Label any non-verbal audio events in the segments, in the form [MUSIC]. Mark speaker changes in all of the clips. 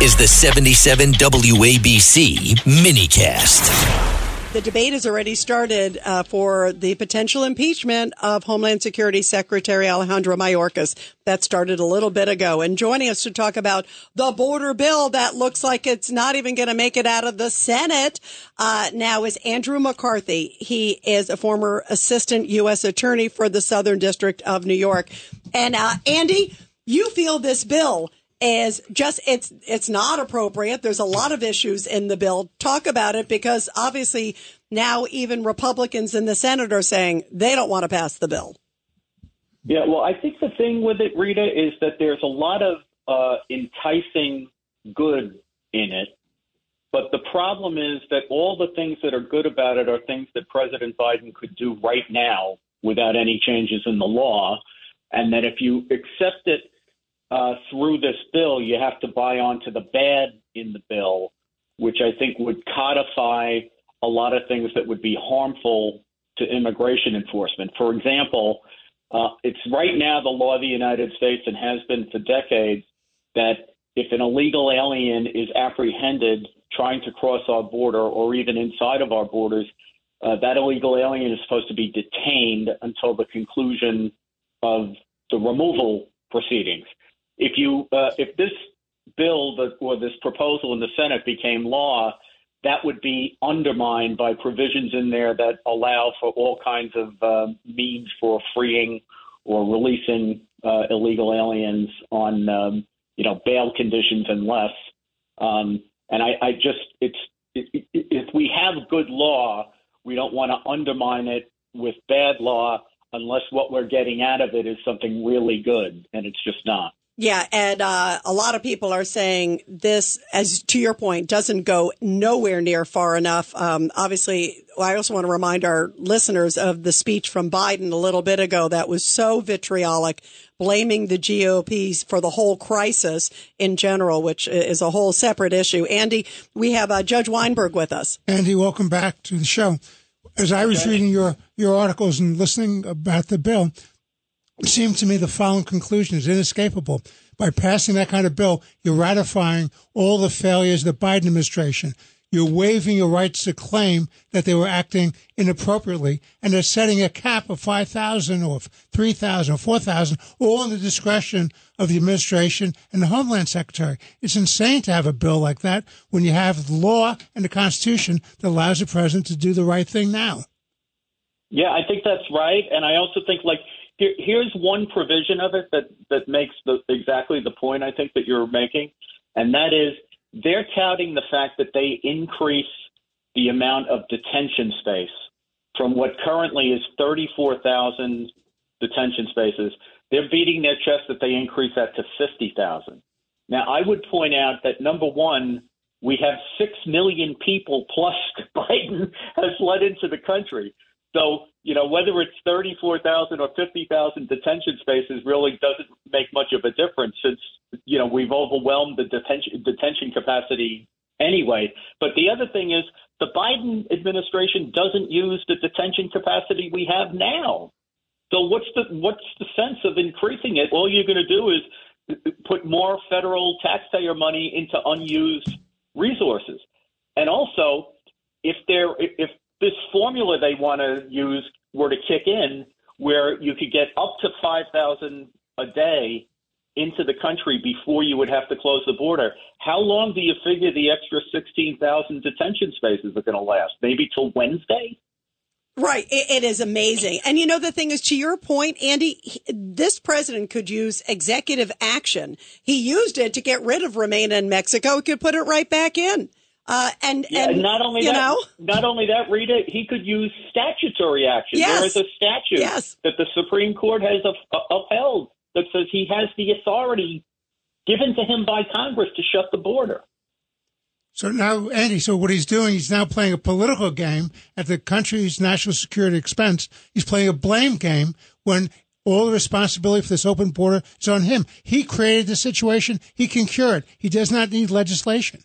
Speaker 1: is the 77 WABC minicast.
Speaker 2: The debate has already started uh, for the potential impeachment of Homeland Security Secretary Alejandro Mayorkas. That started a little bit ago. And joining us to talk about the border bill that looks like it's not even going to make it out of the Senate uh, now is Andrew McCarthy. He is a former assistant U.S. attorney for the Southern District of New York. And uh, Andy, you feel this bill is just it's it's not appropriate. There's a lot of issues in the bill. Talk about it because obviously now even Republicans in the Senate are saying they don't want to pass the bill.
Speaker 3: Yeah, well, I think the thing with it, Rita, is that there's a lot of uh, enticing good in it. But the problem is that all the things that are good about it are things that President Biden could do right now without any changes in the law. And that if you accept it uh, through this bill, you have to buy onto the bad in the bill, which I think would codify a lot of things that would be harmful to immigration enforcement. For example, uh, it's right now the law of the United States and has been for decades that if an illegal alien is apprehended trying to cross our border or even inside of our borders, uh, that illegal alien is supposed to be detained until the conclusion of the removal proceedings if you uh, if this bill or this proposal in the Senate became law, that would be undermined by provisions in there that allow for all kinds of uh, means for freeing or releasing uh, illegal aliens on um, you know bail conditions and less. Um, and I, I just it's it, it, if we have good law, we don't want to undermine it with bad law unless what we're getting out of it is something really good, and it's just not.
Speaker 2: Yeah, and uh, a lot of people are saying this, as to your point, doesn't go nowhere near far enough. Um, obviously, I also want to remind our listeners of the speech from Biden a little bit ago that was so vitriolic, blaming the GOP for the whole crisis in general, which is a whole separate issue. Andy, we have uh, Judge Weinberg with us.
Speaker 4: Andy, welcome back to the show. As I was reading your, your articles and listening about the bill, it seemed to me the following conclusion is inescapable. By passing that kind of bill, you're ratifying all the failures of the Biden administration. You're waiving your rights to claim that they were acting inappropriately, and they're setting a cap of 5,000 or 3,000 or 4,000, all in the discretion of the administration and the Homeland Secretary. It's insane to have a bill like that when you have law and the Constitution that allows the president to do the right thing now.
Speaker 3: Yeah, I think that's right. And I also think, like, here's one provision of it that that makes the exactly the point I think that you're making, and that is they're touting the fact that they increase the amount of detention space from what currently is 34,000 detention spaces. They're beating their chest that they increase that to 50,000. Now, I would point out that number one, we have 6 million people plus [LAUGHS] Biden has let into the country. So, you know, whether it's 34,000 or 50,000 detention spaces really doesn't make much of a difference since, you know, we've overwhelmed the detention, detention capacity anyway. But the other thing is the Biden administration doesn't use the detention capacity we have now. So what's the what's the sense of increasing it? All you're going to do is put more federal taxpayer money into unused resources. And also, if there if this formula they want to use were to kick in, where you could get up to 5,000 a day into the country before you would have to close the border. How long do you figure the extra 16,000 detention spaces are going to last? Maybe till Wednesday?
Speaker 2: Right. It, it is amazing. And you know, the thing is, to your point, Andy, he, this president could use executive action. He used it to get rid of Remain in Mexico. He could put it right back in. Uh, and,
Speaker 3: yeah,
Speaker 2: and
Speaker 3: not only
Speaker 2: you
Speaker 3: that,
Speaker 2: know,
Speaker 3: not only that, Rita, he could use statutory action.
Speaker 2: Yes.
Speaker 3: There is a statute
Speaker 2: Yes.
Speaker 3: that the Supreme Court has up, upheld that says he has the authority given to him by Congress to shut the border.
Speaker 4: So now, Andy, so what he's doing, he's now playing a political game at the country's national security expense. He's playing a blame game when all the responsibility for this open border is on him. He created the situation. He can cure it. He does not need legislation.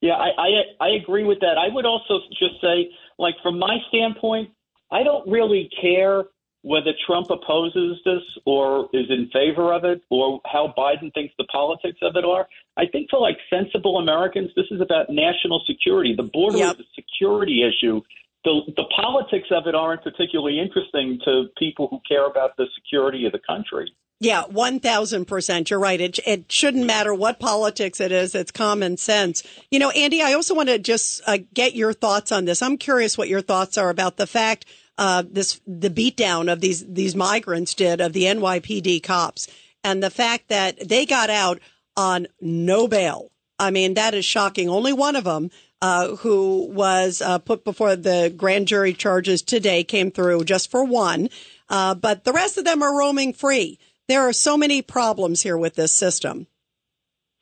Speaker 3: Yeah, I, I I agree with that. I would also just say, like from my standpoint, I don't really care whether Trump opposes this or is in favor of it or how Biden thinks the politics of it are. I think for like sensible Americans, this is about national security. The border
Speaker 2: Yep.
Speaker 3: is a security issue. The, the politics of it aren't particularly interesting to people who care about the security of the country.
Speaker 2: Yeah, 1000%. You're right. It, it shouldn't matter what politics it is. It's common sense. You know, Andy, I also want to just uh, get your thoughts on this. I'm curious what your thoughts are about the fact uh, this the beatdown of these these migrants did of the NYPD cops and the fact that they got out on no bail. I mean, that is shocking. Only one of them, uh, who was uh, put before the grand jury charges today, came through just for one. Uh, but the rest of them are roaming free. There are so many problems here with this system.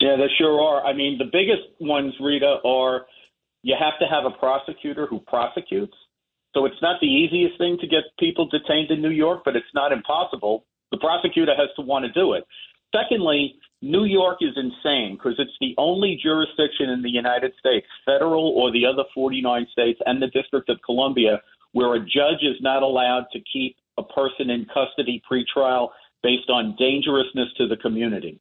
Speaker 3: Yeah, there sure are. I mean, the biggest ones, Rita, are you have to have a prosecutor who prosecutes. So it's not the easiest thing to get people detained in New York, but it's not impossible. The prosecutor has to want to do it. Secondly, New York is insane because it's the only jurisdiction in the United States, federal or the other 49 states and the District of Columbia, where a judge is not allowed to keep a person in custody pretrial based on dangerousness to the community.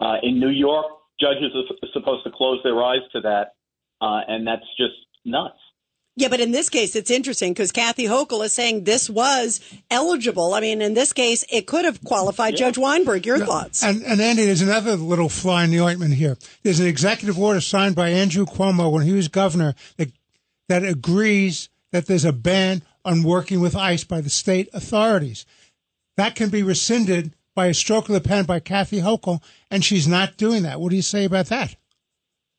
Speaker 3: Uh, in New York, judges are supposed to close their eyes to that, uh, and that's just nuts.
Speaker 2: Yeah, but in this case, it's interesting because Kathy Hochul is saying this was eligible. I mean, in this case, it could have qualified Judge Weinberg. Your thoughts?
Speaker 4: And, and Andy, there's another little fly in the ointment here. There's an executive order signed by Andrew Cuomo when he was governor that, that agrees that there's a ban on working with ICE by the state authorities. That can be rescinded by a stroke of the pen by Kathy Hochul, and she's not doing that. What do you say about that?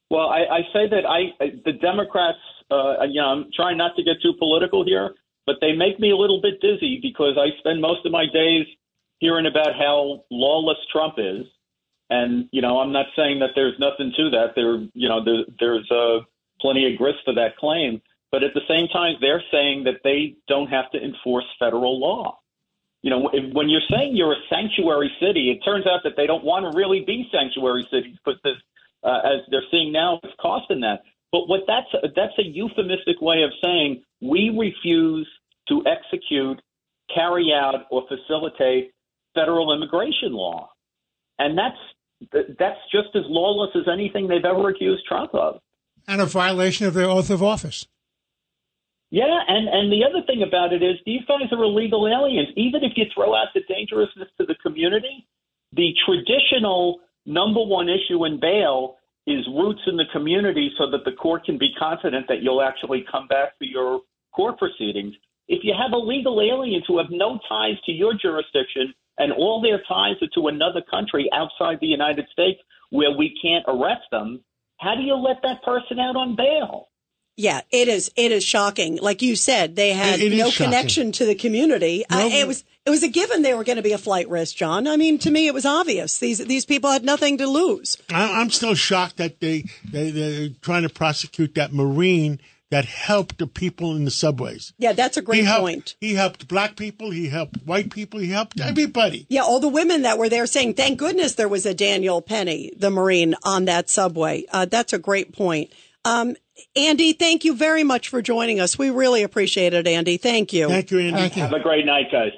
Speaker 3: Well, I, I say that I the Democrats, uh, you know, I'm trying not to get too political here, but they make me a little bit dizzy because I spend most of my days hearing about how lawless Trump is, and you know, I'm not saying that there's nothing to that. There, you know, there, there's uh, plenty of grist for that claim, but at the same time, they're saying that they don't have to enforce federal law. You know, when you're saying you're a sanctuary city, it turns out that they don't want to really be sanctuary cities because there's uh, as they're seeing now, it's costing that. But what that's that's a euphemistic way of saying we refuse to execute, carry out, or facilitate federal immigration law, and that's that's just as lawless as anything they've ever accused Trump of.
Speaker 4: And a violation of their oath of office.
Speaker 3: Yeah, and and the other thing about it is these guys are illegal aliens. Even if you throw out the dangerousness to the community, the traditional number one issue in bail is roots in the community so that the court can be confident that you'll actually come back for your court proceedings. If you have illegal aliens who have no ties to your jurisdiction and all their ties are to another country outside the United States where we can't arrest them, how do you let that person out on bail?
Speaker 2: Yeah, it is. It is shocking. Like you said, they had
Speaker 5: It- it
Speaker 2: no connection to the community. Uh,
Speaker 5: No.
Speaker 2: it was. It was a given they were going to be a flight risk, John. I mean, to me, it was obvious. These these people had nothing to lose.
Speaker 5: I- I'm still shocked that they, they they're trying to prosecute that Marine that helped the people in the subways.
Speaker 2: Yeah, that's a great
Speaker 5: he helped,
Speaker 2: point.
Speaker 5: He helped black people. He helped white people. He helped everybody.
Speaker 2: Yeah, all the women that were there saying, "Thank goodness there was a Daniel Penny, the Marine, on that subway." Uh, that's a great point. Um, Andy, thank you very much for joining us. We really appreciate it, Andy. Thank you.
Speaker 5: Thank you, Andy.
Speaker 4: Thank you.
Speaker 3: Have a great night, guys.